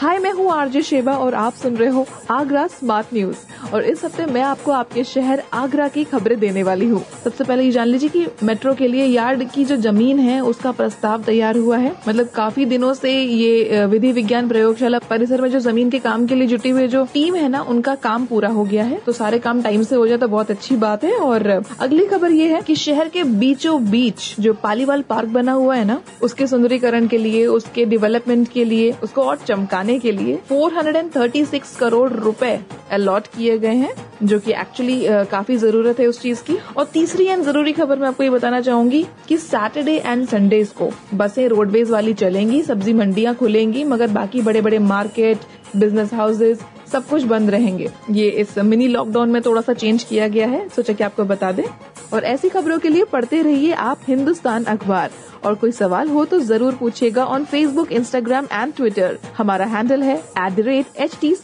हाय, मैं हूँ RJ Sheba और आप सुन रहे हो आगरा स्मार्ट न्यूज़ और इस हफ़्ते मैं आपको आपके शहर आगरा की खबरें देने वाली हूँ। सबसे पहले ये जान लीजिए कि मेट्रो के लिए यार्ड की जो ज़मीन है, उसका प्रस्ताव तैयार हुआ है। मतलब काफ़ी दिनों से ये विधि विज्ञान प्रयोगशाला परिसर में जो ज़मीन के काम के लिए जुटी हुई जो टीम है ना, उनका काम पूरा हो गया है। तो सारे काम टाइम से हो जाए तो बहुत अच्छी बात है। और अगली खबर ये है की शहर के बीचों बीच जो पालीवाल पार्क बना हुआ है ना, उसके सुंदरीकरण के लिए, उसके डेवलपमेंट के लिए, उसको और चमकाने बनाने के लिए 436 करोड़ रुपए अलॉट किए गए हैं, जो कि एक्चुअली काफ़ी ज़रूरत है उस चीज़ की। और तीसरी एंड ज़रूरी खबर मैं आपको ये बताना चाहूँगी कि सैटरडे एंड संडेज को बसें रोडवेज़ वाली चलेंगी, सब्ज़ी मंडियाँ खुलेंगी, मगर बाकी बड़े बड़े मार्केट बिज़नेस हाउसेज सब कुछ बंद रहेंगे। ये इस मिनी लॉकडाउन में थोड़ा सा चेंज किया गया है, सोचा कि आपको बता दें। और ऐसी खबरों के लिए पढ़ते रहिए आप हिंदुस्तान अखबार। और कोई सवाल हो तो ज़रूर पूछेगा on Facebook Instagram and Twitter हमारा हैंडल है at the rate H T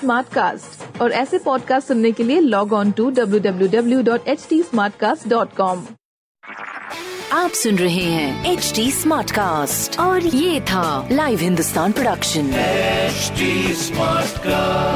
और ऐसे पॉडकास्ट सुनने के लिए log on to W W W dot H T आप सुन रहे हैं एच टी और ये था live Hindustan production smart cast